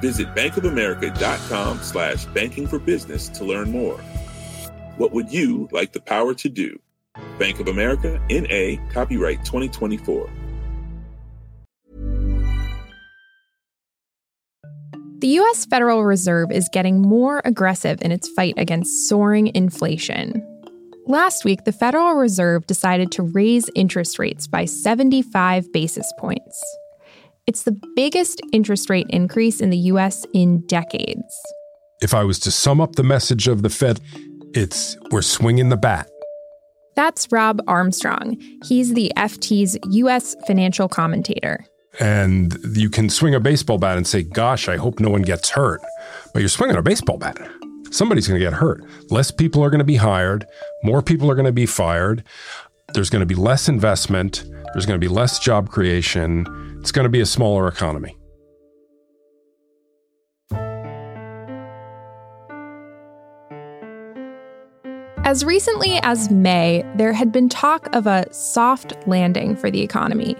Visit bankofamerica.com slash banking for business to learn more. What would you like the power to do? Bank of America, N.A., copyright 2024. The U.S. Federal Reserve is getting more aggressive in its fight against soaring inflation. Last week, the Federal Reserve decided to raise interest rates by 75 basis points. It's the biggest interest rate increase in the US in decades. If I was to sum up the message of the Fed, it's we're swinging the bat. That's Rob Armstrong. He's the FT's US financial commentator. And you can swing a baseball bat and say, gosh, I hope no one gets hurt. But you're swinging a baseball bat. Somebody's going to get hurt. Less people are going to be hired. More people are going to be fired. There's going to be less investment. There's going to be less job creation. It's going to be a smaller economy. As recently as May, there had been talk of a soft landing for the economy.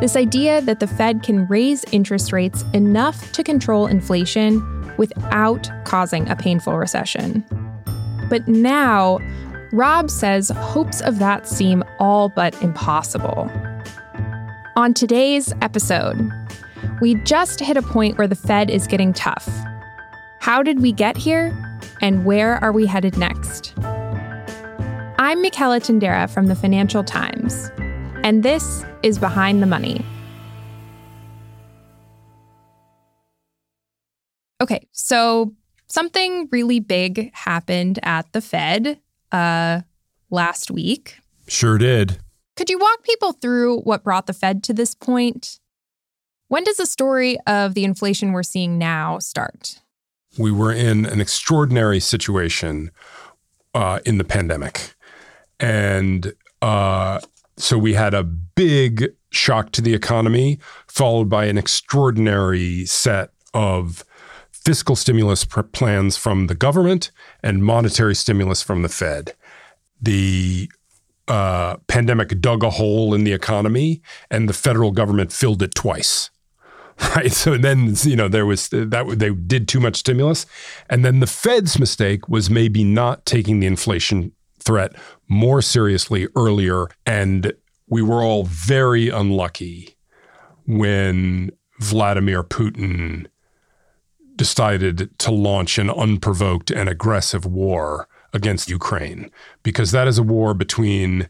This idea that the Fed can raise interest rates enough to control inflation without causing a painful recession. But now, Rob says hopes of that seem all but impossible. On today's episode, we just hit a point where the Fed is getting tough. How did we get here? And where are we headed next? I'm Michaela Tindera from the Financial Times, and this is Behind the Money. Okay, so something really big happened at the Fed uh, last week. Sure did. Could you walk people through what brought the Fed to this point? When does the story of the inflation we're seeing now start? We were in an extraordinary situation uh, in the pandemic. And uh, so we had a big shock to the economy, followed by an extraordinary set of fiscal stimulus plans from the government and monetary stimulus from the Fed. The uh, pandemic dug a hole in the economy, and the federal government filled it twice. Right. So then, you know, there was that they did too much stimulus. And then the Fed's mistake was maybe not taking the inflation threat more seriously earlier. And we were all very unlucky when Vladimir Putin decided to launch an unprovoked and aggressive war against Ukraine, because that is a war between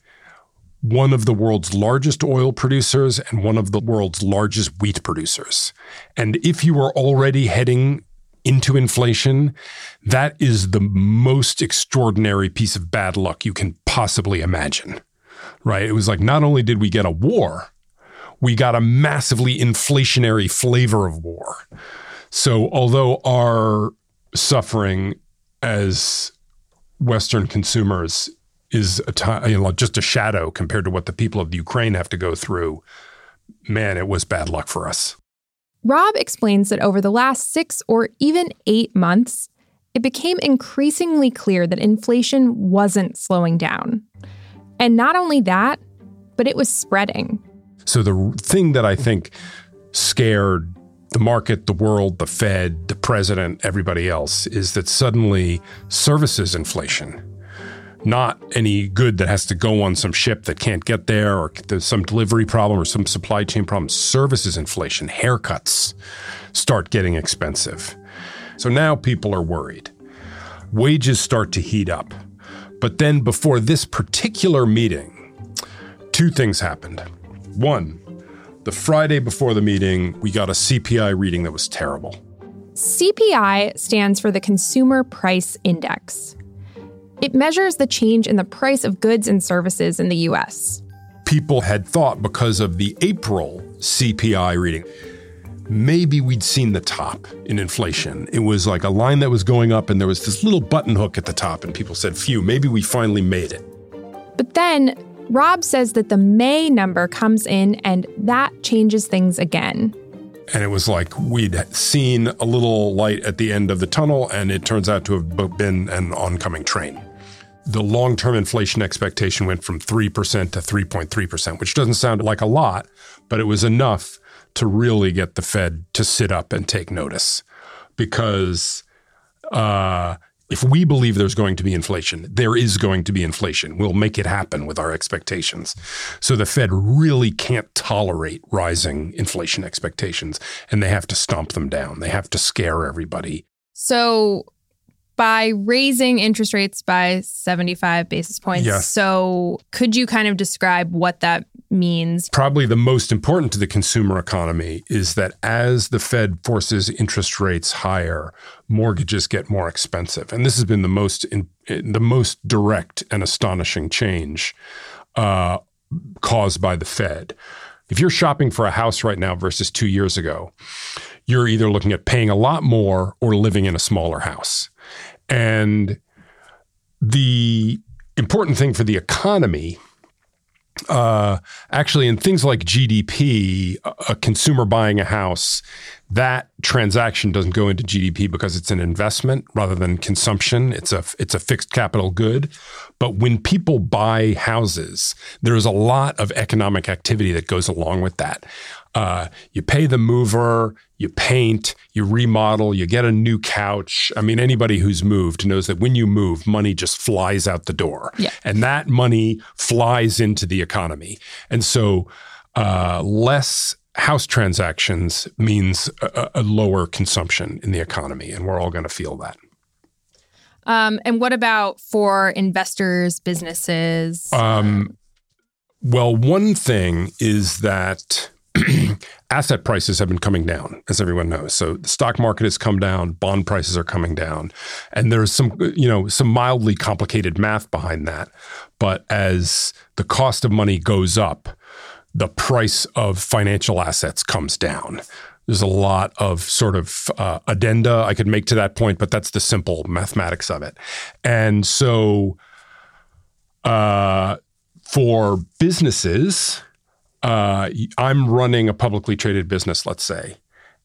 one of the world's largest oil producers and one of the world's largest wheat producers. And if you are already heading into inflation, that is the most extraordinary piece of bad luck you can possibly imagine. Right? It was like not only did we get a war, we got a massively inflationary flavor of war. So, although our suffering as Western consumers is a you know, just a shadow compared to what the people of the Ukraine have to go through, man, it was bad luck for us. Rob explains that over the last six or even eight months, it became increasingly clear that inflation wasn't slowing down. And not only that, but it was spreading. So the thing that I think scared the market, the world, the Fed, the president, everybody else is that suddenly services inflation, not any good that has to go on some ship that can't get there or there's some delivery problem or some supply chain problem, services inflation, haircuts start getting expensive. So now people are worried. Wages start to heat up. But then before this particular meeting, two things happened. One, the Friday before the meeting, we got a CPI reading that was terrible. CPI stands for the Consumer Price Index. It measures the change in the price of goods and services in the US. People had thought because of the April CPI reading, maybe we'd seen the top in inflation. It was like a line that was going up, and there was this little button hook at the top, and people said, phew, maybe we finally made it. But then Rob says that the May number comes in, and that changes things again. And it was like we'd seen a little light at the end of the tunnel, and it turns out to have been an oncoming train. The long term inflation expectation went from 3% to 3.3%, which doesn't sound like a lot, but it was enough to really get the Fed to sit up and take notice. Because uh, if we believe there's going to be inflation, there is going to be inflation. We'll make it happen with our expectations. So the Fed really can't tolerate rising inflation expectations, and they have to stomp them down. They have to scare everybody. So by raising interest rates by 75 basis points. Yes. So, could you kind of describe what that means? Probably the most important to the consumer economy is that as the Fed forces interest rates higher, mortgages get more expensive. And this has been the most in, the most direct and astonishing change uh, caused by the Fed. If you're shopping for a house right now versus 2 years ago, you're either looking at paying a lot more or living in a smaller house. And the important thing for the economy, uh, actually, in things like GDP, a consumer buying a house, that transaction doesn't go into GDP because it's an investment rather than consumption. It's a it's a fixed capital good. But when people buy houses, there is a lot of economic activity that goes along with that. Uh, you pay the mover, you paint, you remodel, you get a new couch. I mean, anybody who's moved knows that when you move, money just flies out the door. Yeah. And that money flies into the economy. And so uh, less house transactions means a, a, lower consumption in the economy. And we're all going to feel that. Um, and what about for investors, businesses? Um, well, one thing is that asset prices have been coming down, as everyone knows. So the stock market has come down, bond prices are coming down, and there's some, you know, some mildly complicated math behind that. But as the cost of money goes up, the price of financial assets comes down. There's a lot of sort of uh, addenda I could make to that point, but that's the simple mathematics of it. And so, uh, for businesses, uh, I'm running a publicly traded business, let's say,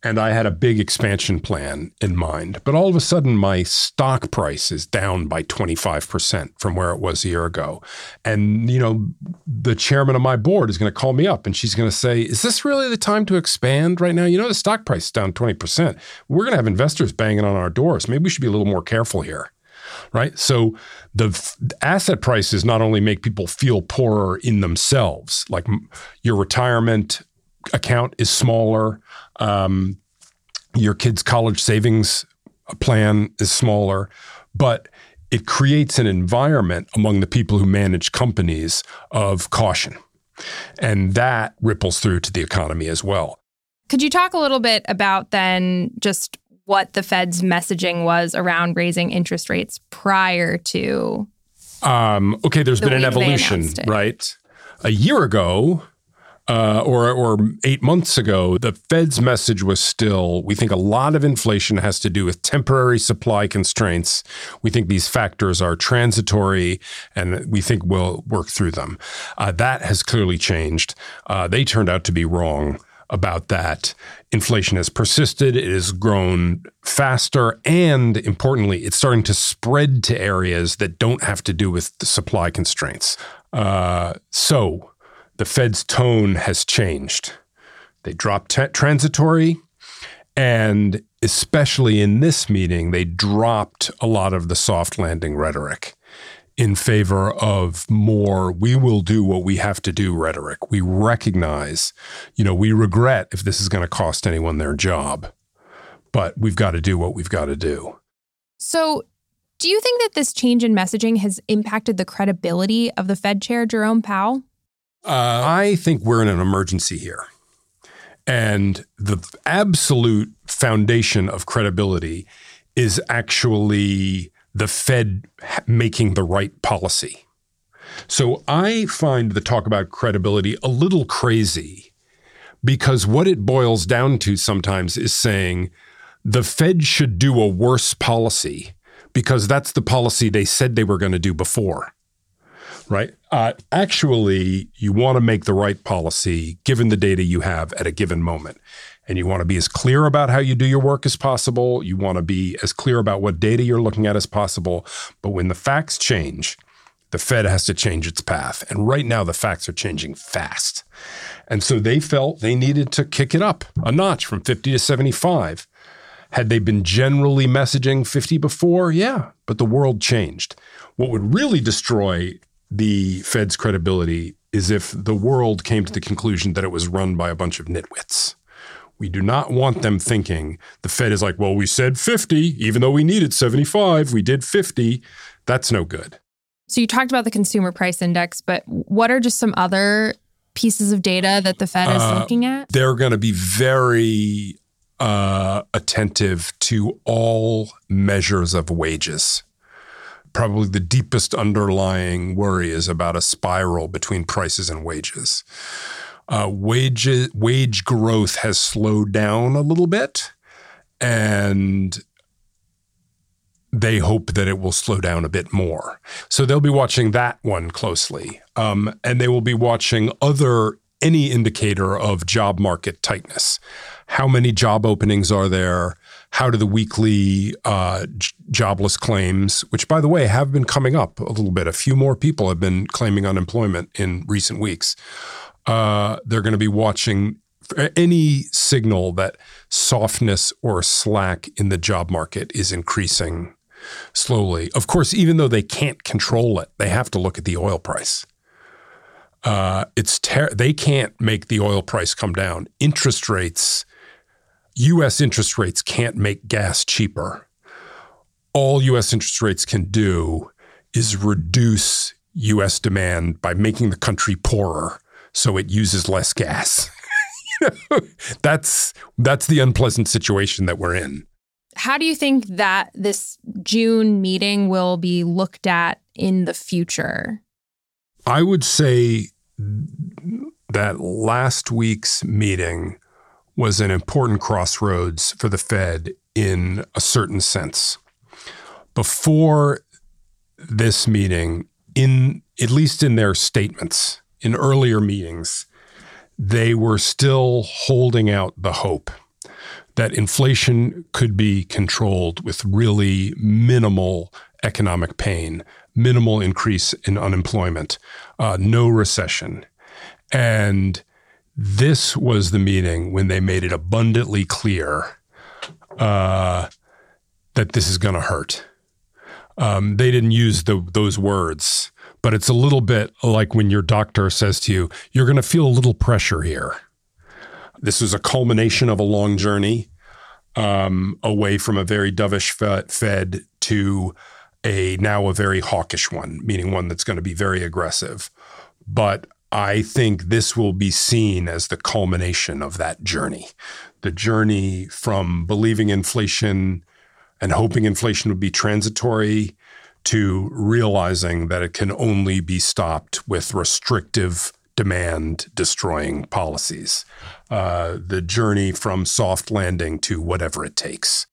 and I had a big expansion plan in mind. But all of a sudden, my stock price is down by 25% from where it was a year ago. And, you know, the chairman of my board is going to call me up and she's going to say, Is this really the time to expand right now? You know, the stock price is down 20%. We're going to have investors banging on our doors. Maybe we should be a little more careful here right? So the f- asset prices not only make people feel poorer in themselves, like m- your retirement account is smaller, um, your kid's college savings plan is smaller, but it creates an environment among the people who manage companies of caution. And that ripples through to the economy as well. Could you talk a little bit about then just what the Fed's messaging was around raising interest rates prior to. Um, okay, there's the been an evolution, right? A year ago, uh, or or eight months ago, the Fed's message was still: we think a lot of inflation has to do with temporary supply constraints. We think these factors are transitory, and we think we'll work through them. Uh, that has clearly changed. Uh, they turned out to be wrong about that. Inflation has persisted, it has grown faster, and importantly, it's starting to spread to areas that don't have to do with the supply constraints. Uh, so the Fed's tone has changed. They dropped t- transitory, and especially in this meeting, they dropped a lot of the soft landing rhetoric in favor of more we will do what we have to do rhetoric. We recognize, you know, we regret if this is going to cost anyone their job, but we've got to do what we've got to do. So, do you think that this change in messaging has impacted the credibility of the Fed chair, Jerome Powell? Uh, I think we're in an emergency here. And the absolute foundation of credibility is actually the Fed making the right policy. So I find the talk about credibility a little crazy because what it boils down to sometimes is saying the Fed should do a worse policy because that's the policy they said they were going to do before. Right? Uh, actually, you want to make the right policy given the data you have at a given moment. And you want to be as clear about how you do your work as possible. You want to be as clear about what data you're looking at as possible. But when the facts change, the Fed has to change its path. And right now, the facts are changing fast. And so they felt they needed to kick it up a notch from 50 to 75. Had they been generally messaging 50 before? Yeah, but the world changed. What would really destroy the Fed's credibility is if the world came to the conclusion that it was run by a bunch of nitwits. We do not want them thinking the Fed is like, well, we said 50, even though we needed 75, we did 50. That's no good. So you talked about the consumer price index, but what are just some other pieces of data that the Fed is uh, looking at? They're going to be very uh, attentive to all measures of wages. Probably the deepest underlying worry is about a spiral between prices and wages. Uh, wage, wage growth has slowed down a little bit, and they hope that it will slow down a bit more. So they'll be watching that one closely. Um, and they will be watching other any indicator of job market tightness. How many job openings are there? How do the weekly uh, j- jobless claims, which by the way have been coming up a little bit, a few more people have been claiming unemployment in recent weeks. Uh, they're going to be watching any signal that softness or slack in the job market is increasing slowly. Of course, even though they can't control it, they have to look at the oil price. Uh, it's ter- they can't make the oil price come down. Interest rates, U.S. interest rates can't make gas cheaper. All U.S. interest rates can do is reduce U.S. demand by making the country poorer, so it uses less gas. that's that's the unpleasant situation that we're in. How do you think that this June meeting will be looked at in the future? I would say that last week's meeting was an important crossroads for the Fed in a certain sense. Before this meeting, in at least in their statements, in earlier meetings, they were still holding out the hope that inflation could be controlled with really minimal economic pain, minimal increase in unemployment, uh, no recession. And this was the meeting when they made it abundantly clear uh, that this is going to hurt. Um, they didn't use the, those words, but it's a little bit like when your doctor says to you, you're going to feel a little pressure here. This was a culmination of a long journey um, away from a very dovish Fed to a now a very hawkish one, meaning one that's going to be very aggressive. But I think this will be seen as the culmination of that journey. The journey from believing inflation and hoping inflation would be transitory to realizing that it can only be stopped with restrictive demand destroying policies. Uh, the journey from soft landing to whatever it takes.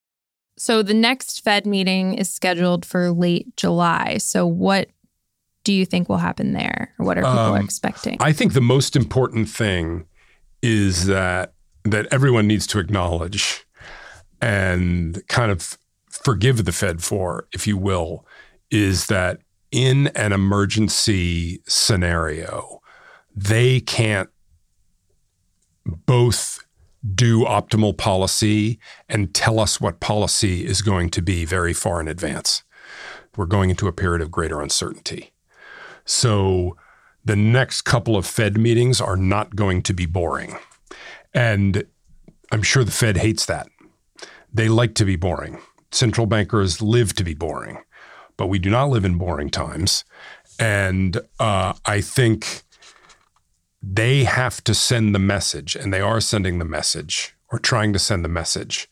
So the next Fed meeting is scheduled for late July. So what do you think will happen there? Or what are people um, expecting? I think the most important thing is that that everyone needs to acknowledge and kind of forgive the Fed for, if you will, is that in an emergency scenario, they can't both do optimal policy and tell us what policy is going to be very far in advance. We're going into a period of greater uncertainty. So the next couple of Fed meetings are not going to be boring. And I'm sure the Fed hates that. They like to be boring. Central bankers live to be boring, but we do not live in boring times. And uh, I think they have to send the message, and they are sending the message or trying to send the message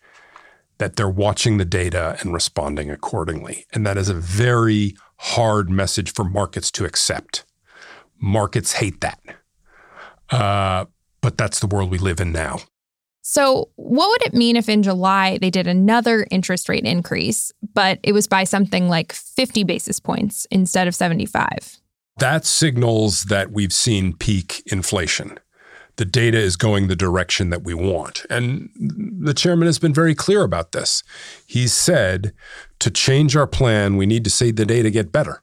that they're watching the data and responding accordingly. And that is a very hard message for markets to accept. Markets hate that. Uh, but that's the world we live in now. So, what would it mean if in July they did another interest rate increase, but it was by something like 50 basis points instead of 75? That signals that we've seen peak inflation. The data is going the direction that we want. And the chairman has been very clear about this. He said to change our plan, we need to see the data get better.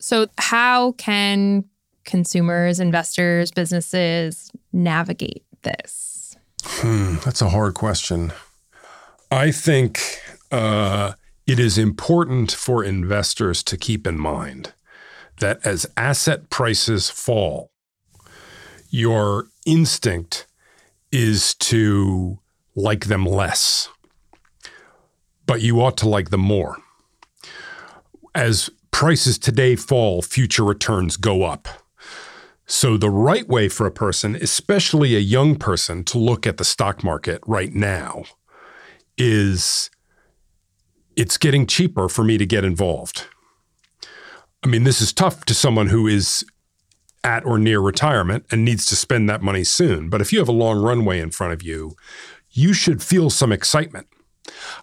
So, how can consumers, investors, businesses navigate this? Hmm, that's a hard question. I think uh, it is important for investors to keep in mind that as asset prices fall, your instinct is to like them less, but you ought to like them more. As prices today fall, future returns go up. So, the right way for a person, especially a young person, to look at the stock market right now is it's getting cheaper for me to get involved. I mean, this is tough to someone who is at or near retirement and needs to spend that money soon. But if you have a long runway in front of you, you should feel some excitement.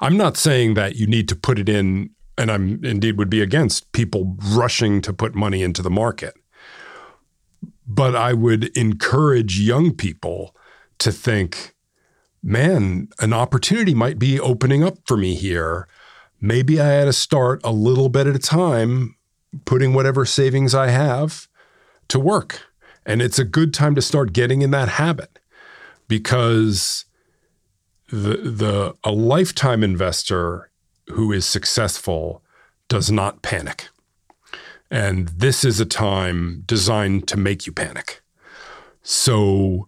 I'm not saying that you need to put it in, and I'm indeed would be against people rushing to put money into the market. But I would encourage young people to think, man, an opportunity might be opening up for me here. Maybe I had to start a little bit at a time, putting whatever savings I have to work. And it's a good time to start getting in that habit because the the a lifetime investor who is successful does not panic. And this is a time designed to make you panic. So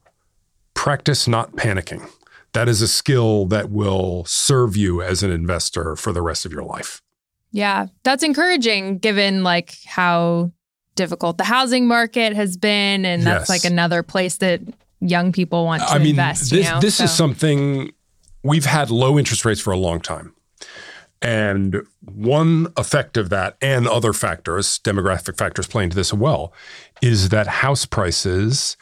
practice not panicking. That is a skill that will serve you as an investor for the rest of your life. Yeah, that's encouraging given like how difficult the housing market has been and that's yes. like another place that young people want to I mean, invest, this, you know? this so. is something we've had low interest rates for a long time. And one effect of that and other factors, demographic factors play into this as well, is that house prices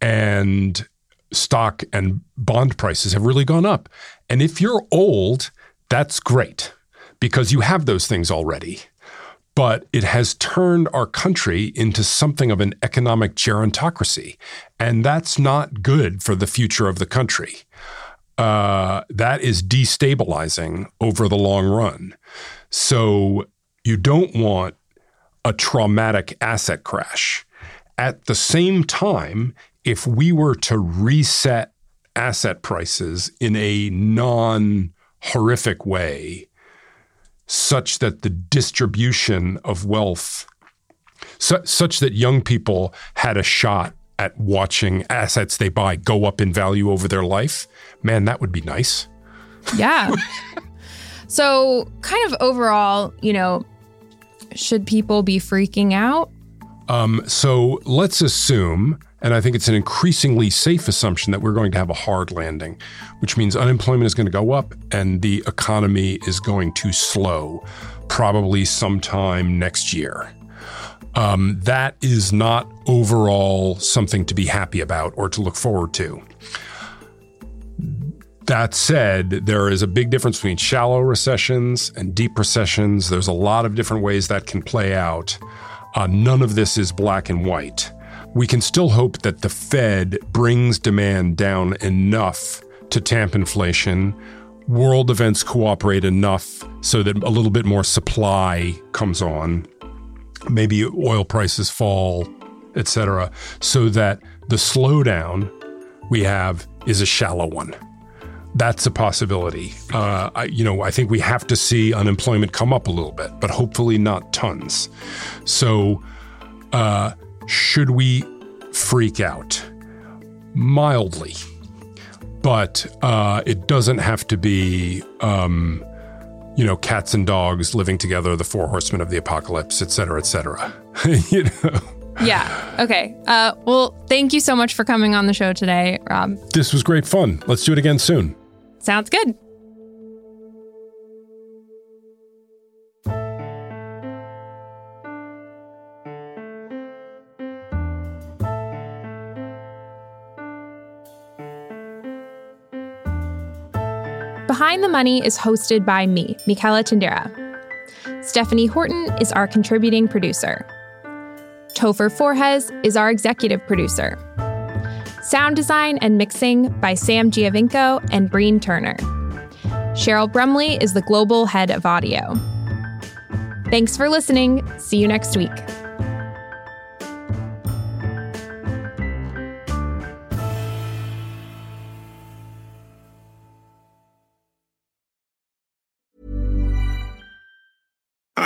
and stock and bond prices have really gone up. And if you're old, that's great because you have those things already. But it has turned our country into something of an economic gerontocracy. And that's not good for the future of the country uh, that is destabilizing over the long run. So you don't want a traumatic asset crash. At the same time, if we were to reset asset prices in a non horrific way, such that the distribution of wealth, su- such that young people had a shot at watching assets they buy go up in value over their life, man, that would be nice. Yeah. so, kind of overall, you know, should people be freaking out? Um, so let's assume, and I think it's an increasingly safe assumption that we're going to have a hard landing, which means unemployment is going to go up and the economy is going to slow, probably sometime next year um, that is not overall something to be happy about or to look forward to. That said, there is a big difference between shallow recessions and deep recessions. There's a lot of different ways that can play out. Uh, none of this is black and white. We can still hope that the Fed brings demand down enough to tamp inflation. World events cooperate enough so that a little bit more supply comes on maybe oil prices fall, etc., so that the slowdown we have is a shallow one. That's a possibility. Uh, I, you know, I think we have to see unemployment come up a little bit, but hopefully not tons. So, uh, should we freak out? Mildly, but uh, it doesn't have to be. Um, you know, cats and dogs living together, the four horsemen of the apocalypse, et cetera, et cetera. you know? Yeah. Okay. Uh, well, thank you so much for coming on the show today, Rob. This was great fun. Let's do it again soon. Sounds good. Behind the Money is hosted by me, Michaela Tindera. Stephanie Horton is our contributing producer. Topher Forhecz is our executive producer. Sound design and mixing by Sam Giovinco and Breen Turner. Cheryl Brumley is the global head of audio. Thanks for listening. See you next week.